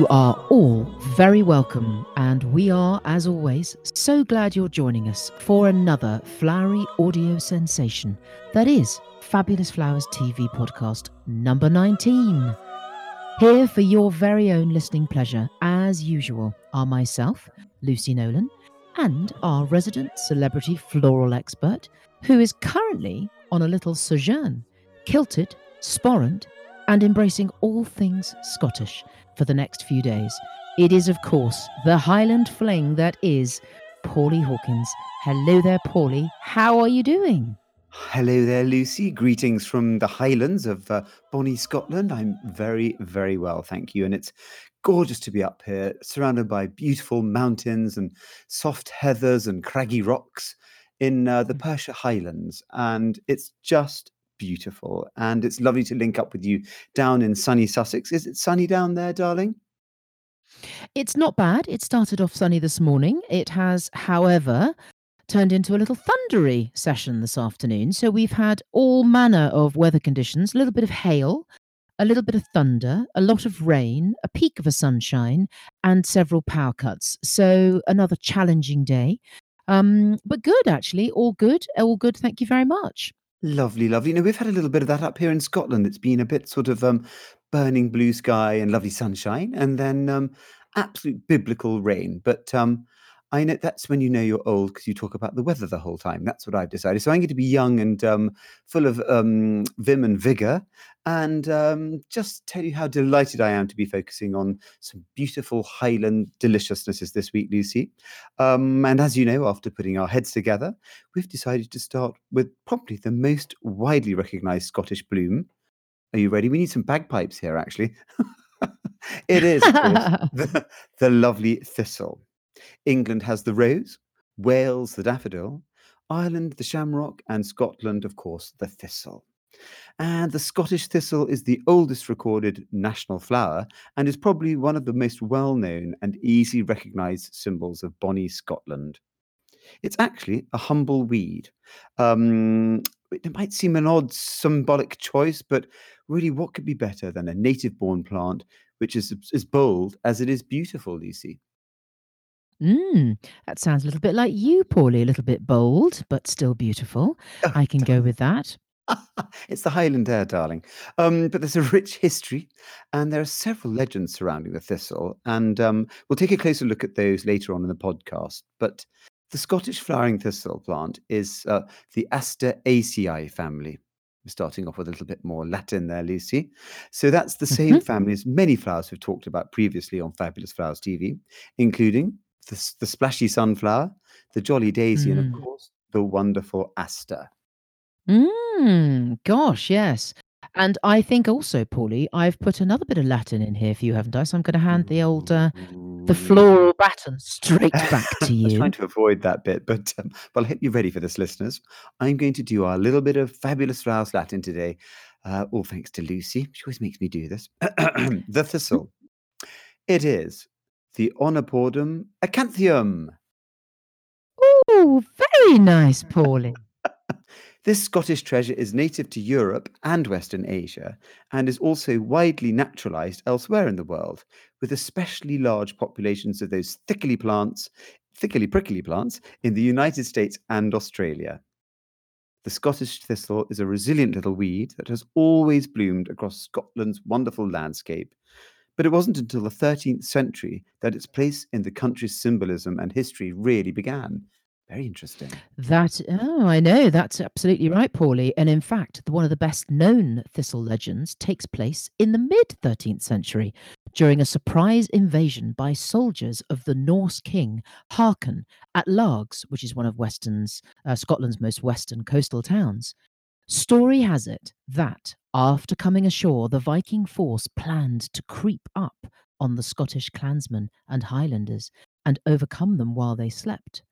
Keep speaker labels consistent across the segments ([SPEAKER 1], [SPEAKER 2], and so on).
[SPEAKER 1] You are all very welcome, and we are, as always, so glad you're joining us for another flowery audio sensation that is Fabulous Flowers TV podcast number 19. Here for your very own listening pleasure, as usual, are myself, Lucy Nolan, and our resident celebrity floral expert, who is currently on a little sojourn, kilted, sporrant, and embracing all things Scottish for the next few days. It is, of course, the Highland fling that is Paulie Hawkins. Hello there, Paulie. How are you doing?
[SPEAKER 2] Hello there, Lucy. Greetings from the Highlands of uh, Bonnie, Scotland. I'm very, very well, thank you. And it's gorgeous to be up here, surrounded by beautiful mountains and soft heathers and craggy rocks in uh, the Perthshire Highlands. And it's just beautiful. And it's lovely to link up with you down in sunny Sussex. Is it sunny down there, darling?
[SPEAKER 1] It's not bad. It started off sunny this morning. It has, however, turned into a little thundery session this afternoon. So we've had all manner of weather conditions, a little bit of hail, a little bit of thunder, a lot of rain, a peak of a sunshine, and several power cuts. So another challenging day. Um, but good, actually. All good. All good. Thank you very much.
[SPEAKER 2] Lovely, lovely. Know, we've had a little bit of that up here in Scotland. It's been a bit sort of um, burning blue sky and lovely sunshine, and then um, absolute biblical rain. But um, I know that's when you know you're old because you talk about the weather the whole time. That's what I've decided. So I'm going to be young and um, full of um, vim and vigor, and um, just tell you how delighted I am to be focusing on some beautiful Highland deliciousnesses this week, Lucy. Um, and as you know, after putting our heads together, we've decided to start with probably the most widely recognised Scottish bloom. Are you ready? We need some bagpipes here, actually. it is, of course, the, the lovely thistle. England has the rose, Wales the daffodil, Ireland the shamrock, and Scotland, of course, the thistle. And the Scottish thistle is the oldest recorded national flower and is probably one of the most well known and easily recognised symbols of bonnie Scotland. It's actually a humble weed. Um, it might seem an odd symbolic choice, but really, what could be better than a native born plant which is as bold as it is beautiful, Lucy?
[SPEAKER 1] Mm, that sounds a little bit like you, Paulie. A little bit bold, but still beautiful. I can go with that.
[SPEAKER 2] It's the Highland air, darling. Um, but there's a rich history, and there are several legends surrounding the thistle, and um, we'll take a closer look at those later on in the podcast. But the Scottish flowering thistle plant is uh, the Asteraceae family. We're starting off with a little bit more Latin there, Lucy. So that's the same
[SPEAKER 1] Mhm.
[SPEAKER 2] family as many flowers we've talked about previously on Fabulous Flowers TV, including the, the splashy sunflower, the jolly daisy, and of
[SPEAKER 1] Mm.
[SPEAKER 2] course, the wonderful aster.
[SPEAKER 1] Mm, gosh, yes. And I think also, Paulie, I've put another bit of Latin in here for you, haven't I? So I'm going to hand the old, uh, the floral baton straight back to you.
[SPEAKER 2] I was trying to avoid that bit, but um, well, I hope you're ready for this, listeners. I'm going to do our little bit of fabulous Rouse Latin today, uh, all thanks to Lucy. She always makes me do this. the thistle. It is the Onopordum acanthium.
[SPEAKER 1] Ooh, very nice, Paulie.
[SPEAKER 2] This Scottish treasure is native to Europe and Western Asia and is also widely naturalized elsewhere in the world, with especially large populations of those thickly plants, thickly prickly plants in the United States and Australia. The Scottish thistle is a resilient little weed that has always bloomed across Scotland's wonderful landscape. But it wasn't until the 13th century that its place in the country's symbolism and history really began. Very interesting.
[SPEAKER 1] That oh, I know that's absolutely right, Paulie. And in fact, one of the best known thistle legends takes place in the mid 13th century during a surprise invasion by soldiers of the Norse king Haakon at Largs, which is one of Western's uh, Scotland's most western coastal towns. Story has it that after coming ashore, the Viking force planned to creep up on the Scottish clansmen and Highlanders and overcome them while they slept.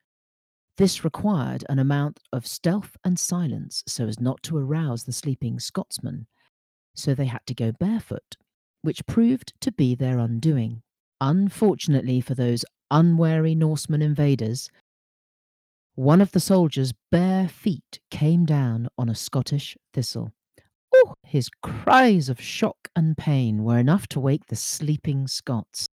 [SPEAKER 1] This required an amount of stealth and silence so as not to arouse the sleeping Scotsmen, so they had to go barefoot, which proved to be their undoing. Unfortunately for those unwary Norseman invaders, one of the soldiers' bare feet came down on a Scottish thistle. Whew, his cries of shock and pain were enough to wake the sleeping Scots.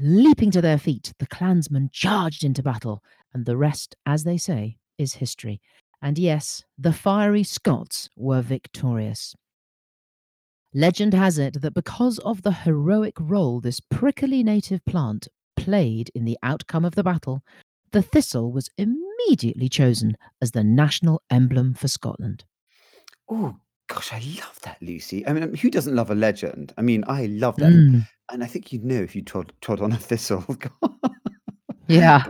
[SPEAKER 1] Leaping to their feet, the clansmen charged into battle, and the rest, as they say, is history. And yes, the fiery Scots were victorious. Legend has it that because of the heroic role this prickly native plant played in the outcome of the battle, the thistle was immediately chosen as the national emblem for Scotland.
[SPEAKER 2] Oh, gosh, I love that, Lucy. I mean, who doesn't love a legend? I mean, I love that,
[SPEAKER 1] Mm,
[SPEAKER 2] and I think you'd know if you trod trod on a thistle.
[SPEAKER 1] yeah.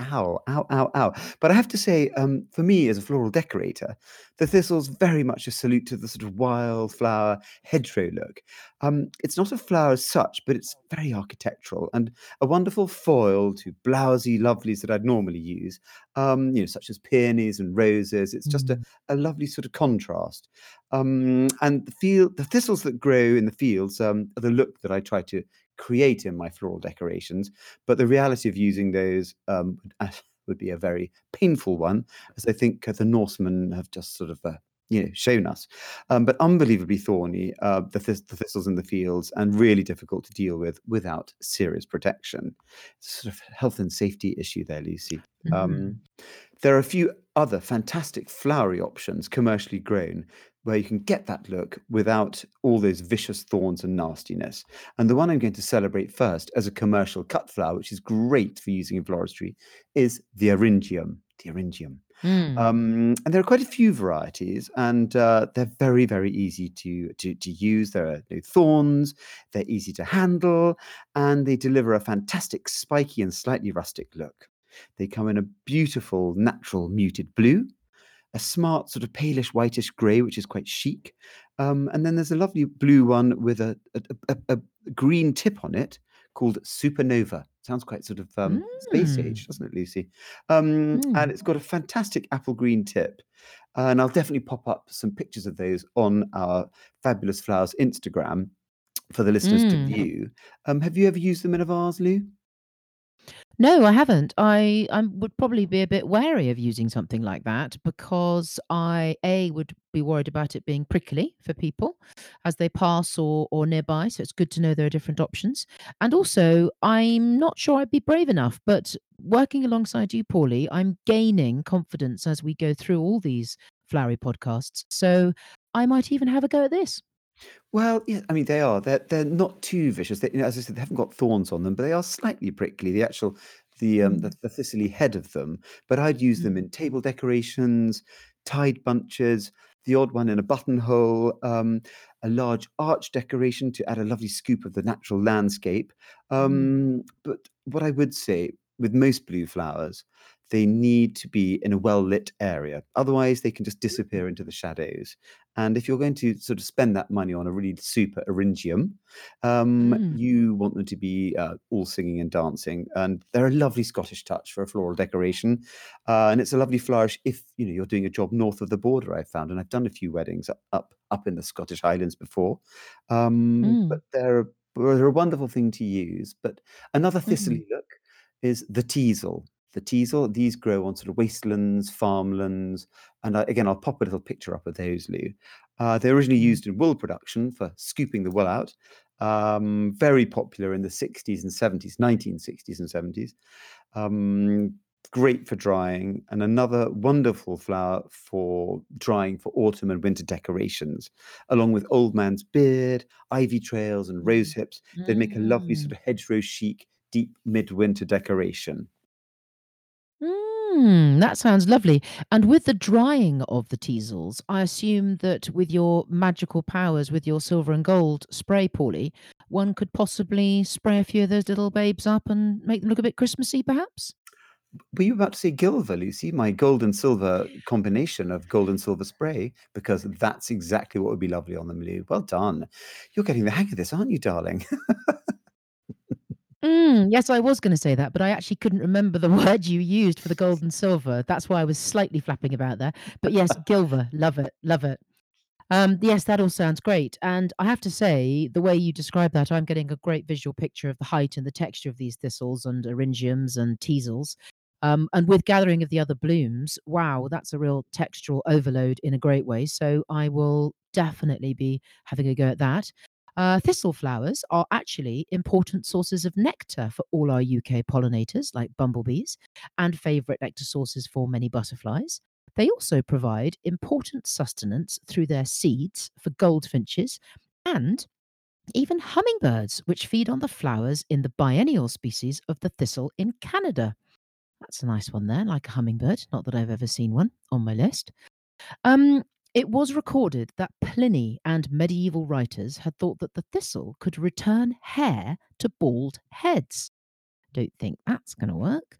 [SPEAKER 2] Ow, ow, ow, ow. But I have to say, um, for me as a floral decorator, the thistle's very much a salute to the sort of wildflower hedgerow look. Um, it's not a flower as such, but it's very architectural and a wonderful foil to blousy lovelies that I'd normally use, um, you know, such as peonies and roses. It's just a,
[SPEAKER 1] Mm,
[SPEAKER 2] a lovely sort of contrast. Um, and the field, the thistles that grow in the fields um, are the look that I try to create in my floral decorations. But the reality of using those um, would, uh, be a very painful one, as I think uh, the Norsemen have just sort of. Uh, you know, shown us, um, but unbelievably thorny. Uh, the, thist- the thistles in the fields, and really difficult to deal with without serious protection. Sort of health and safety issue there, Lucy.
[SPEAKER 1] mm,
[SPEAKER 2] Um, there are a few other fantastic flowery options commercially grown where you can get that look without all those vicious thorns and nastiness. And the one I'm going to celebrate first as a commercial cut flower, which is great for using in floristry, is the Eryngium. The Eryngium.
[SPEAKER 1] mm,
[SPEAKER 2] Um, and there are quite a few varieties, and uh, they're very, very easy to, to to use. There are no thorns. They're easy to handle, and they deliver a fantastic spiky and slightly rustic look. They come in a beautiful, natural muted blue, a smart sort of palish whitish grey, which is quite chic. Um, and then there's a lovely blue one with a, a, a, a green tip on it called Supernova. Sounds quite sort of um, space
[SPEAKER 1] mm,
[SPEAKER 2] age, doesn't it, Lucy? Um, and
[SPEAKER 1] mm.
[SPEAKER 2] it's got a fantastic apple green tip. Uh, and I'll definitely pop up some pictures of those on our Fabulous Flowers Instagram for the listeners to
[SPEAKER 1] Mm.
[SPEAKER 2] view. Um, have you ever used them in a vase, Lou?
[SPEAKER 1] No, I haven't. I I would probably be a bit wary of using something like that because I a would be worried about it being prickly for people as they pass or or nearby. So it's good to know there are different options. And also, I'm not sure I'd be brave enough. But working alongside you, Paulie, I'm gaining confidence as we go through all these flowery podcasts. So I might even have a go at this.
[SPEAKER 2] Well, yeah, I mean, they are. They're they're not too vicious. They, you know, as I said, they haven't got thorns on them, but they are slightly prickly. The actual the um the,
[SPEAKER 1] Mm,
[SPEAKER 2] the thistly head of them. But I'd use them
[SPEAKER 1] mm,
[SPEAKER 2] in table decorations, tied bunches, the odd one in a buttonhole, um, a large arch decoration to add a lovely scoop of the natural landscape.
[SPEAKER 1] mm,
[SPEAKER 2] Um, but what I would say with most blue flowers, they need to be in a well lit area. Otherwise, they can just disappear into the shadows. And if you're going to sort of spend that money on a really super eryngium, um,
[SPEAKER 1] mm,
[SPEAKER 2] you want them to be uh, all singing and dancing. And they're a lovely Scottish touch for a floral decoration. Uh, and it's a lovely flourish if you know you're doing a job north of the border. I've found, and I've done a few weddings up up, up in the Scottish Highlands before. Um, but
[SPEAKER 1] mm,
[SPEAKER 2] they're they're a wonderful thing to use. But another
[SPEAKER 1] mm,
[SPEAKER 2] thistly look is the teasel. The teasel, these grow on sort of wastelands, farmlands, and I, again, I'll pop a little picture up of those, Lou. Uh, they originally
[SPEAKER 1] mm,
[SPEAKER 2] used in wool production for scooping the wool out. Um, very popular in the 60s and 70s, 1960s and 70s. Um, great for drying, and another wonderful flower for drying for autumn and winter decorations, along with old man's beard, ivy trails, and rose
[SPEAKER 1] mm,
[SPEAKER 2] hips. They'd make a lovely sort
[SPEAKER 1] mm.
[SPEAKER 2] of hedgerow chic, deep midwinter decoration.
[SPEAKER 1] Mm, that sounds lovely. And with the drying of the teasels, I assume that with your magical powers, with your silver and gold spray, Paulie, one could possibly spray a few of those little babes up and make them look a bit Christmassy, perhaps?
[SPEAKER 2] Were you about to say Gilver, Lucy? My gold and silver combination of gold and silver spray, because that's exactly what would be lovely on them, Lou. Well done. You're getting the hang of this, aren't you, darling?
[SPEAKER 1] Mm, yes, I was going to say that, but I actually couldn't remember the word you used for the gold and silver. That's why I was slightly flapping about there. But yes, Gilver, love it, love it. Um, yes, that all sounds great. And I have to say, the way you describe that, I'm getting a great visual picture of the height and the texture of these thistles and eryngiums and teasels. Um, and with gathering of the other blooms, wow, that's a real textural overload in a great way. So I will definitely be having a go at that. Uh, thistle flowers are actually important sources of nectar for all our UK pollinators, like bumblebees, and favourite nectar sources for many butterflies. They also provide important sustenance through their seeds for goldfinches and even hummingbirds, which feed on the flowers in the biennial species of the thistle in Canada. That's a nice one there, like a hummingbird. Not that I've ever seen one on my list. Um, it was recorded that Pliny and medieval writers had thought that the thistle could return hair to bald heads. Don't think that's going to work.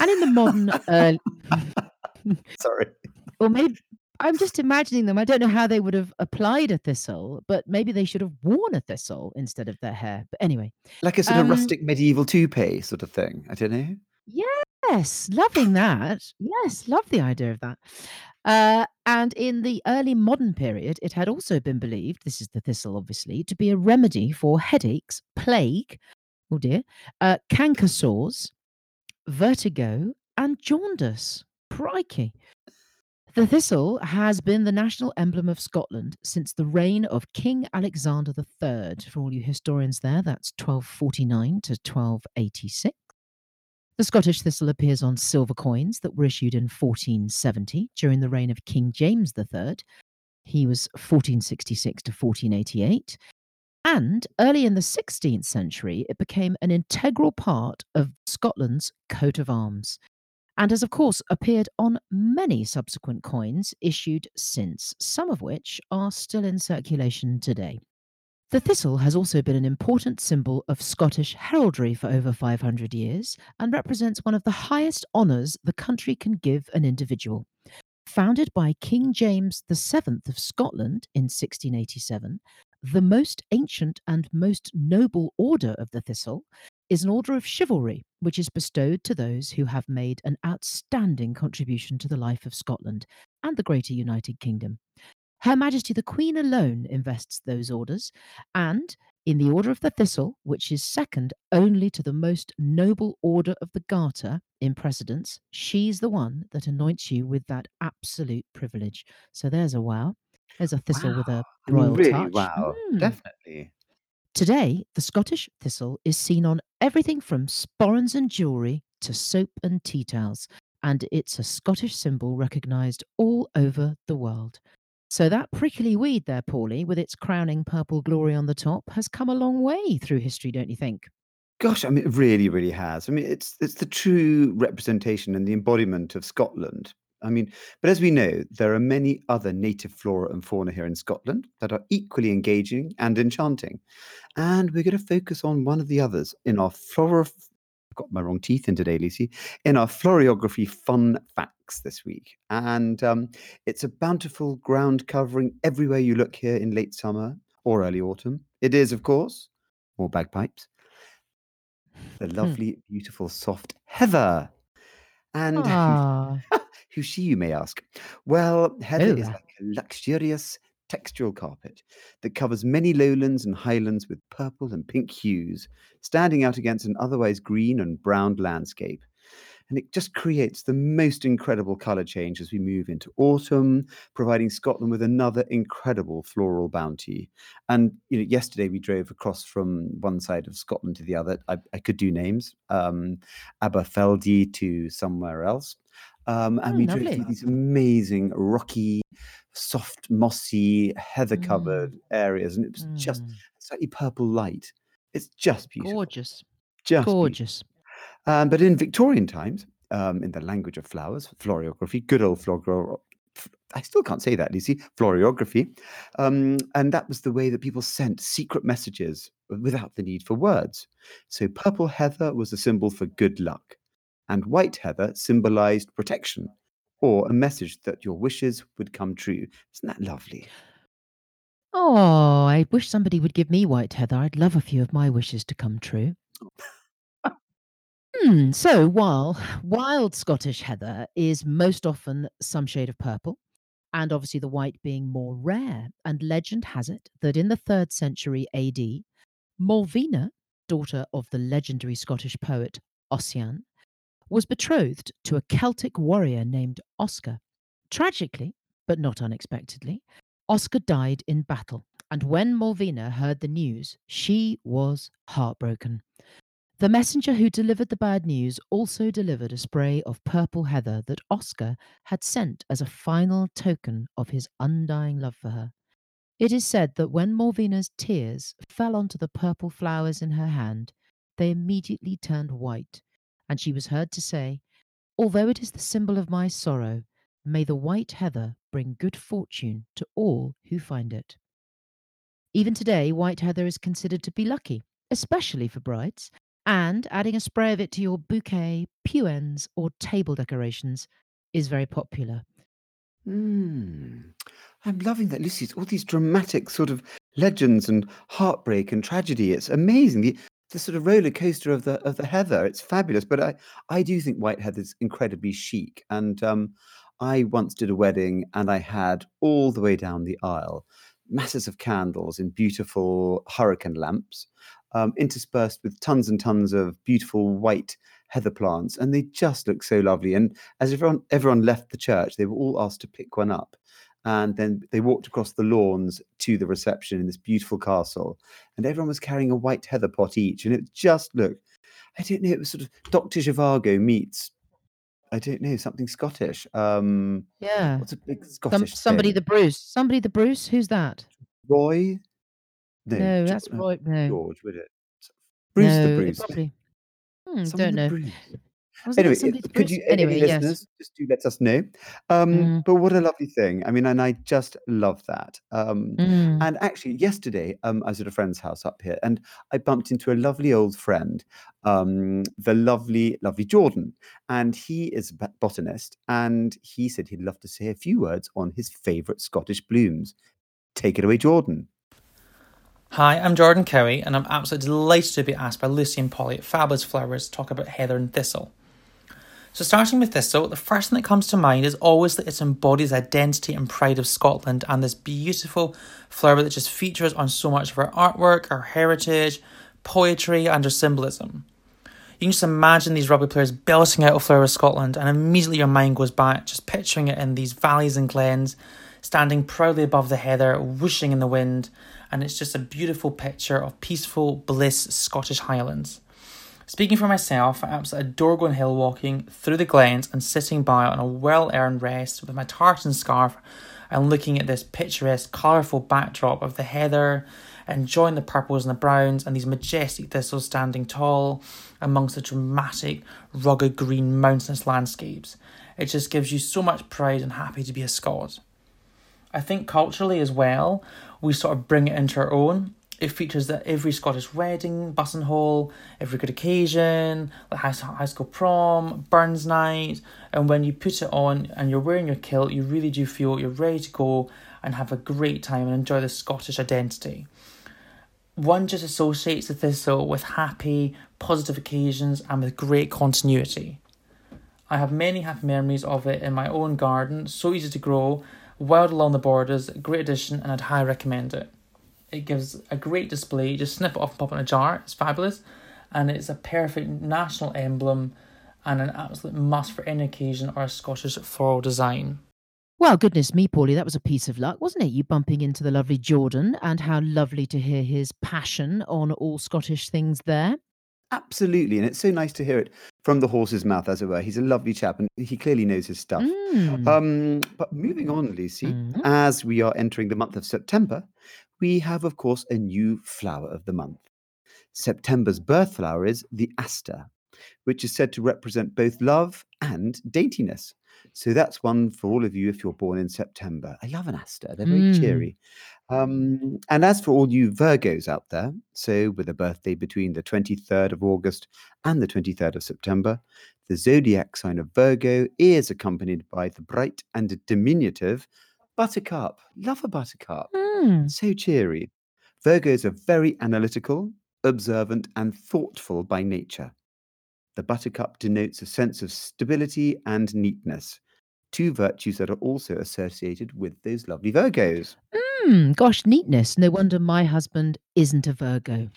[SPEAKER 1] And in the modern, uh,
[SPEAKER 2] Sorry.
[SPEAKER 1] or maybe I'm just imagining them. I don't know how they would have applied a thistle, but maybe they should have worn a thistle instead of their hair. But anyway,
[SPEAKER 2] Like a sort of
[SPEAKER 1] um,
[SPEAKER 2] rustic medieval toupee sort of thing. I don't know.
[SPEAKER 1] Yes, loving that. Yes, love the idea of that. Uh, and in the early modern period, it had also been believed, this is the thistle obviously, to be a remedy for headaches, plague, oh dear, uh, canker sores, vertigo, and jaundice. Crikey. The thistle has been the national emblem of Scotland since the reign of King Alexander III. For all you historians there, that's 1249 to 1286. The Scottish thistle appears on silver coins that were issued in 1470 during the reign of King James III. He was 1466 to 1488. And early in the 16th century, it became an integral part of Scotland's coat of arms, and has, of course, appeared on many subsequent coins issued since, some of which are still in circulation today. The thistle has also been an important symbol of Scottish heraldry for over 500 years and represents one of the highest honours the country can give an individual. Founded by King James VII of Scotland in 1687, the most ancient and most noble order of the thistle is an order of chivalry, which is bestowed to those who have made an outstanding contribution to the life of Scotland and the Greater United Kingdom. Her Majesty the Queen alone invests those orders, and in the Order of the Thistle, which is second only to the most noble Order of the Garter in precedence, she's the one that anoints you with that absolute privilege. So there's a wow. There's a thistle with a royal
[SPEAKER 2] really,
[SPEAKER 1] touch.
[SPEAKER 2] wow.
[SPEAKER 1] Mm.
[SPEAKER 2] Definitely.
[SPEAKER 1] Today, the Scottish thistle is seen on everything from sporrans and jewellery to soap and tea towels, and it's a Scottish symbol recognised all over the world. So that prickly weed there, Paulie, with its crowning purple glory on the top, has come a long way through history, don't you think?
[SPEAKER 2] Gosh, I mean, it really, really has. I mean, it's it's the true representation and the embodiment of Scotland. I mean, but as we know, there are many other native flora and fauna here in Scotland that are equally engaging and enchanting. And we're going to focus on one of the others in our flora. I've got my wrong teeth in today, Lucy. In our floriography fun facts this week, and um, it's a bountiful ground covering everywhere you look here in late summer or early autumn. It is, of course, more bagpipes the
[SPEAKER 1] Hmm.
[SPEAKER 2] lovely, beautiful, soft Heather. And
[SPEAKER 1] Ah,
[SPEAKER 2] who's she, you may ask? Well, Heather is
[SPEAKER 1] Oh.
[SPEAKER 2] like a luxurious textural carpet that covers many lowlands and highlands with purple and pink hues, standing out against an otherwise green and brown landscape. And it just creates the most incredible colour change as we move into autumn, providing Scotland with another incredible floral bounty. And you know, yesterday we drove across from one side of Scotland to the other. I, I could do names, um, Aberfeldy to somewhere else, um, and
[SPEAKER 1] Oh,
[SPEAKER 2] we drove through these amazing rocky, soft, mossy, heather-covered areas, and it was just
[SPEAKER 1] Mm.
[SPEAKER 2] slightly purple light. It's just beautiful,
[SPEAKER 1] Gorgeous.
[SPEAKER 2] just beautiful.
[SPEAKER 1] Gorgeous.
[SPEAKER 2] Um, but in Victorian times, um, in the language of flowers, floriography, good old floro- f- I still can't say that, Lucy, floriography. Um, and that was the way that people sent secret messages without the need for words. So purple heather was a symbol for good luck, and white heather symbolized protection or a message that your wishes would come true. Isn't that lovely?
[SPEAKER 1] Oh, I wish somebody would give me white heather. I'd love a few of my wishes to come true. Hmm, so while wild Scottish heather is most often some shade of purple, and obviously the white being more rare, and legend has it that in the third century AD, Malvina, daughter of the legendary Scottish poet Ossian, was betrothed to a Celtic warrior named Oscar. Tragically, but not unexpectedly, Oscar died in battle, and when Malvina heard the news, she was heartbroken. The messenger who delivered the bad news also delivered a spray of purple heather that Oscar had sent as a final token of his undying love for her. It is said that when Malvina's tears fell onto the purple flowers in her hand, they immediately turned white, and she was heard to say, Although it is the symbol of my sorrow, may the white heather bring good fortune to all who find it. Even today, white heather is considered to be lucky, especially for brides, and adding a spray of it to your bouquet, pew ends, or table decorations is very popular.
[SPEAKER 2] Mm. I'm loving that, Lucy. It's all these dramatic sort of legends and heartbreak and tragedy. It's amazing. The, the sort of roller coaster of the of the heather. It's fabulous. But I I do think white heather is incredibly chic. And um, I once did a wedding, and I had all the way down the aisle masses of candles in beautiful hurricane lamps, um, interspersed with tons and tons of beautiful white heather plants, and they just look so lovely. And as everyone everyone left the church, they were all asked to pick one up, and then they walked across the lawns to the reception in this beautiful castle, and everyone was carrying a white heather pot each, and it just looked. I don't know. It was sort of Doctor Zhivago meets. I don't know something Scottish. Um,
[SPEAKER 1] Yeah.
[SPEAKER 2] what's a big
[SPEAKER 1] Some,
[SPEAKER 2] Scottish
[SPEAKER 1] somebody
[SPEAKER 2] thing?
[SPEAKER 1] the Bruce. Somebody the Bruce? Who's that?
[SPEAKER 2] Roy? No,
[SPEAKER 1] No, that's
[SPEAKER 2] uh,
[SPEAKER 1] Roy. No.
[SPEAKER 2] George, would it? Bruce the
[SPEAKER 1] no, it
[SPEAKER 2] Bruce.
[SPEAKER 1] probably. Hmm, don't
[SPEAKER 2] the
[SPEAKER 1] know.
[SPEAKER 2] Bruce.
[SPEAKER 1] Wasn't
[SPEAKER 2] Anyway,
[SPEAKER 1] it somebody
[SPEAKER 2] it,
[SPEAKER 1] the
[SPEAKER 2] could
[SPEAKER 1] Bruce?
[SPEAKER 2] you, any
[SPEAKER 1] Anyway, yes.
[SPEAKER 2] listeners, just do let us know. Um,
[SPEAKER 1] Mm,
[SPEAKER 2] but what a lovely thing. I mean, and I just love that. Um,
[SPEAKER 1] mm.
[SPEAKER 2] and actually, yesterday, um, I was at a friend's house up here and I bumped into a lovely old friend, um, the lovely, lovely Jordan. And he is a botanist and he said he'd love to say a few words on his favourite Scottish blooms. Take it away, Jordan.
[SPEAKER 3] Hi, I'm Jordan Cowie, and I'm absolutely delighted to be asked by Lucy and Polly at Fabulous Flowers to talk about heather and thistle. So, starting with thistle, the first thing that comes to mind is always that it embodies identity and pride of Scotland and this beautiful flower that just features on so much of our artwork, our heritage, poetry, and our symbolism. You can just imagine these rugby players belting out a flower of Scotland, and immediately your mind goes back, just picturing it in these valleys and glens, standing proudly above the heather, whooshing in the wind, and it's just a beautiful picture of peaceful bliss Scottish Highlands. Speaking for myself, I absolutely adore going hill walking through the glens and sitting by on a well earned rest with my tartan scarf and looking at this picturesque, colourful backdrop of the heather, enjoying the purples and the browns and these majestic thistles standing tall amongst the dramatic, rugged green mountainous landscapes. It just gives you so much pride and happy to be a Scot. I think culturally as well, we sort of bring it into our own. It features at every Scottish wedding, buttonhole, every good occasion, like high, high school prom, Burns night, and when you put it on and you're wearing your kilt, you really do feel you're ready to go and have a great time and enjoy the Scottish identity. One just associates the thistle with happy, positive occasions and with great continuity. I have many happy memories of it in my own garden, so easy to grow, wild along the borders, great addition, and I'd highly recommend it. It gives a great display, You just snip it off and pop it in a jar, it's fabulous, and it's a perfect national emblem and an absolute must for any occasion or a Scottish floral design.
[SPEAKER 1] Well, goodness me, Paulie, that was a piece of luck, wasn't it? You bumping into the lovely Jordan, and how lovely to hear his passion on all Scottish things there.
[SPEAKER 2] Absolutely. And it's so nice to hear it from the horse's mouth, as it were. He's a lovely chap and he clearly knows his stuff.
[SPEAKER 1] Mm.
[SPEAKER 2] Um, but moving on, Lucy,
[SPEAKER 1] Mhm.
[SPEAKER 2] as we are entering the month of September, we have, of course, a new flower of the month. September's birth flower is the aster, which is said to represent both love and daintiness. So that's one for all of you if you're born in September. I love an aster, they're very
[SPEAKER 1] Mm.
[SPEAKER 2] cheery. Um, and as for all you Virgos out there, so with a birthday between the 23rd of August and the 23rd of September, the zodiac sign of Virgo is accompanied by the bright and diminutive buttercup. Love a buttercup.
[SPEAKER 1] Mm.
[SPEAKER 2] So cheery. Virgos are very analytical, observant, and thoughtful by nature. The buttercup denotes a sense of stability and neatness, two virtues that are also associated with those lovely Virgos.
[SPEAKER 1] Mm. Gosh, neatness. No wonder my husband isn't a Virgo.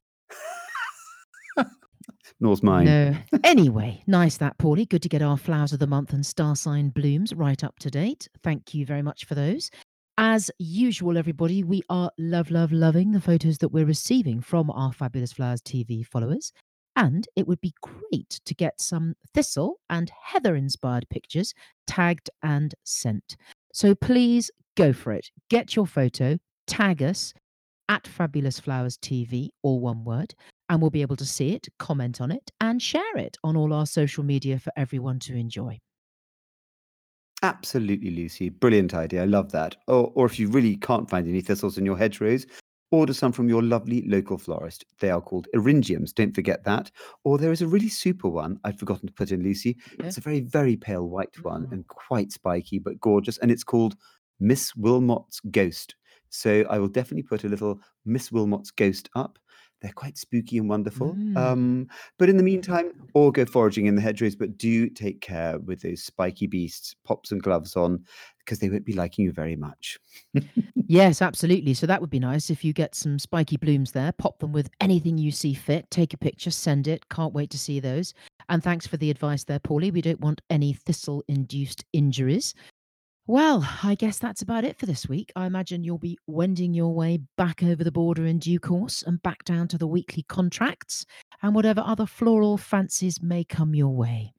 [SPEAKER 2] Nor's mine.
[SPEAKER 1] No. Anyway, nice that, Paulie. Good to get our flowers of the month and star sign blooms right up to date. Thank you very much for those. As usual, everybody, we are love, love, loving the photos that we're receiving from our Fabulous Flowers TV followers. And it would be great to get some thistle and heather inspired pictures tagged and sent. So please go for it. Get your photo, tag us at Fabulous Flowers TV, all one word, and we'll be able to see it, comment on it, and share it on all our social media for everyone to enjoy.
[SPEAKER 2] Absolutely, Lucy. Brilliant idea. I love that. Or, or if you really can't find any thistles in your hedgerows, order some from your lovely local florist. They are called eryngiums. Don't forget that. Or there is a really super one I'd forgotten to put in, Lucy.
[SPEAKER 1] Yeah.
[SPEAKER 2] It's a very, very pale white one
[SPEAKER 1] Mm.
[SPEAKER 2] and quite spiky, but gorgeous. And it's called Miss Willmott's Ghost. So I will definitely put a little Miss Willmott's Ghost up. They're quite spooky and wonderful.
[SPEAKER 1] Mm.
[SPEAKER 2] Um, but in the meantime, or go foraging in the hedgerows, but do take care with those spiky beasts. Pop some gloves on because they won't be liking you very much.
[SPEAKER 1] Yes, absolutely. So that would be nice if you get some spiky blooms there, pop them with anything you see fit, take a picture, send it. Can't wait to see those. And thanks for the advice there, Paulie. We don't want any thistle induced injuries. Well, I guess that's about it for this week. I imagine you'll be wending your way back over the border in due course and back down to the weekly contracts and whatever other floral fancies may come your way.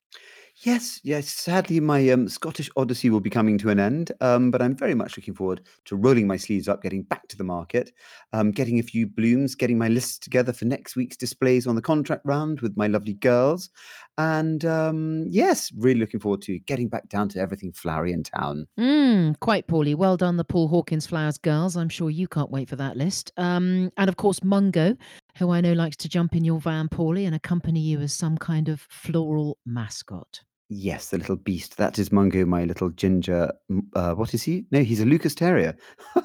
[SPEAKER 2] Yes, yes. Sadly, my um, Scottish Odyssey will be coming to an end, um, but I'm very much looking forward to rolling my sleeves up, getting back to the market, um, getting a few blooms, getting my list together for next week's displays on the contract round with my lovely girls. And um, yes, really looking forward to getting back down to everything flowery in town.
[SPEAKER 1] Mm, quite poorly. Well done, the Paul Hawkins Flowers girls. I'm sure you can't wait for that list. Um, and of course, Mungo, who I know likes to jump in your van, Paulie, and accompany you as some kind of floral mascot.
[SPEAKER 2] Yes, the little beast. That is Mungo, my little ginger. Uh, what is he? No, he's a Lucas Terrier.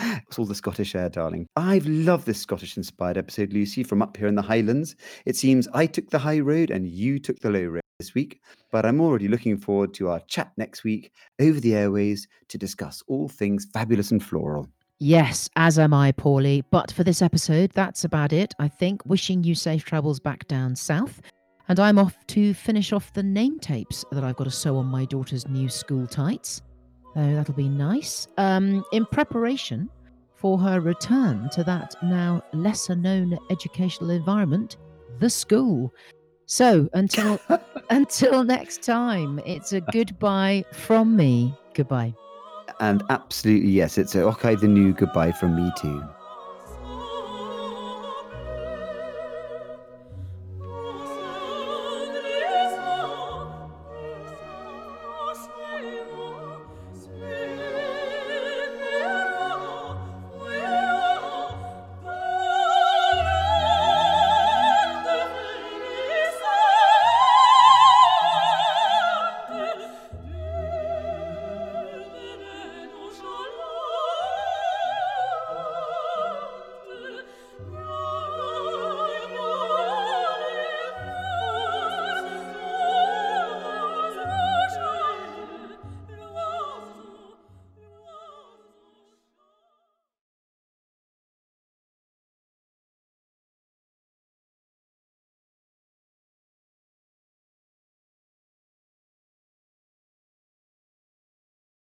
[SPEAKER 2] it's all the Scottish air, darling. I've loved this Scottish inspired episode, Lucy, from up here in the Highlands. It seems I took the high road and you took the low road this week, but I'm already looking forward to our chat next week over the airways to discuss all things fabulous and floral.
[SPEAKER 1] Yes, as am I, Paulie. But for this episode, that's about it, I think. Wishing you safe travels back down south. And I'm off to finish off the name tapes that I've got to sew on my daughter's new school tights. So that'll be nice. Um, in preparation for her return to that now lesser known educational environment, the school. So until until next time, it's a goodbye from me. Goodbye.
[SPEAKER 2] And absolutely, yes, it's a okay, the new goodbye from me too.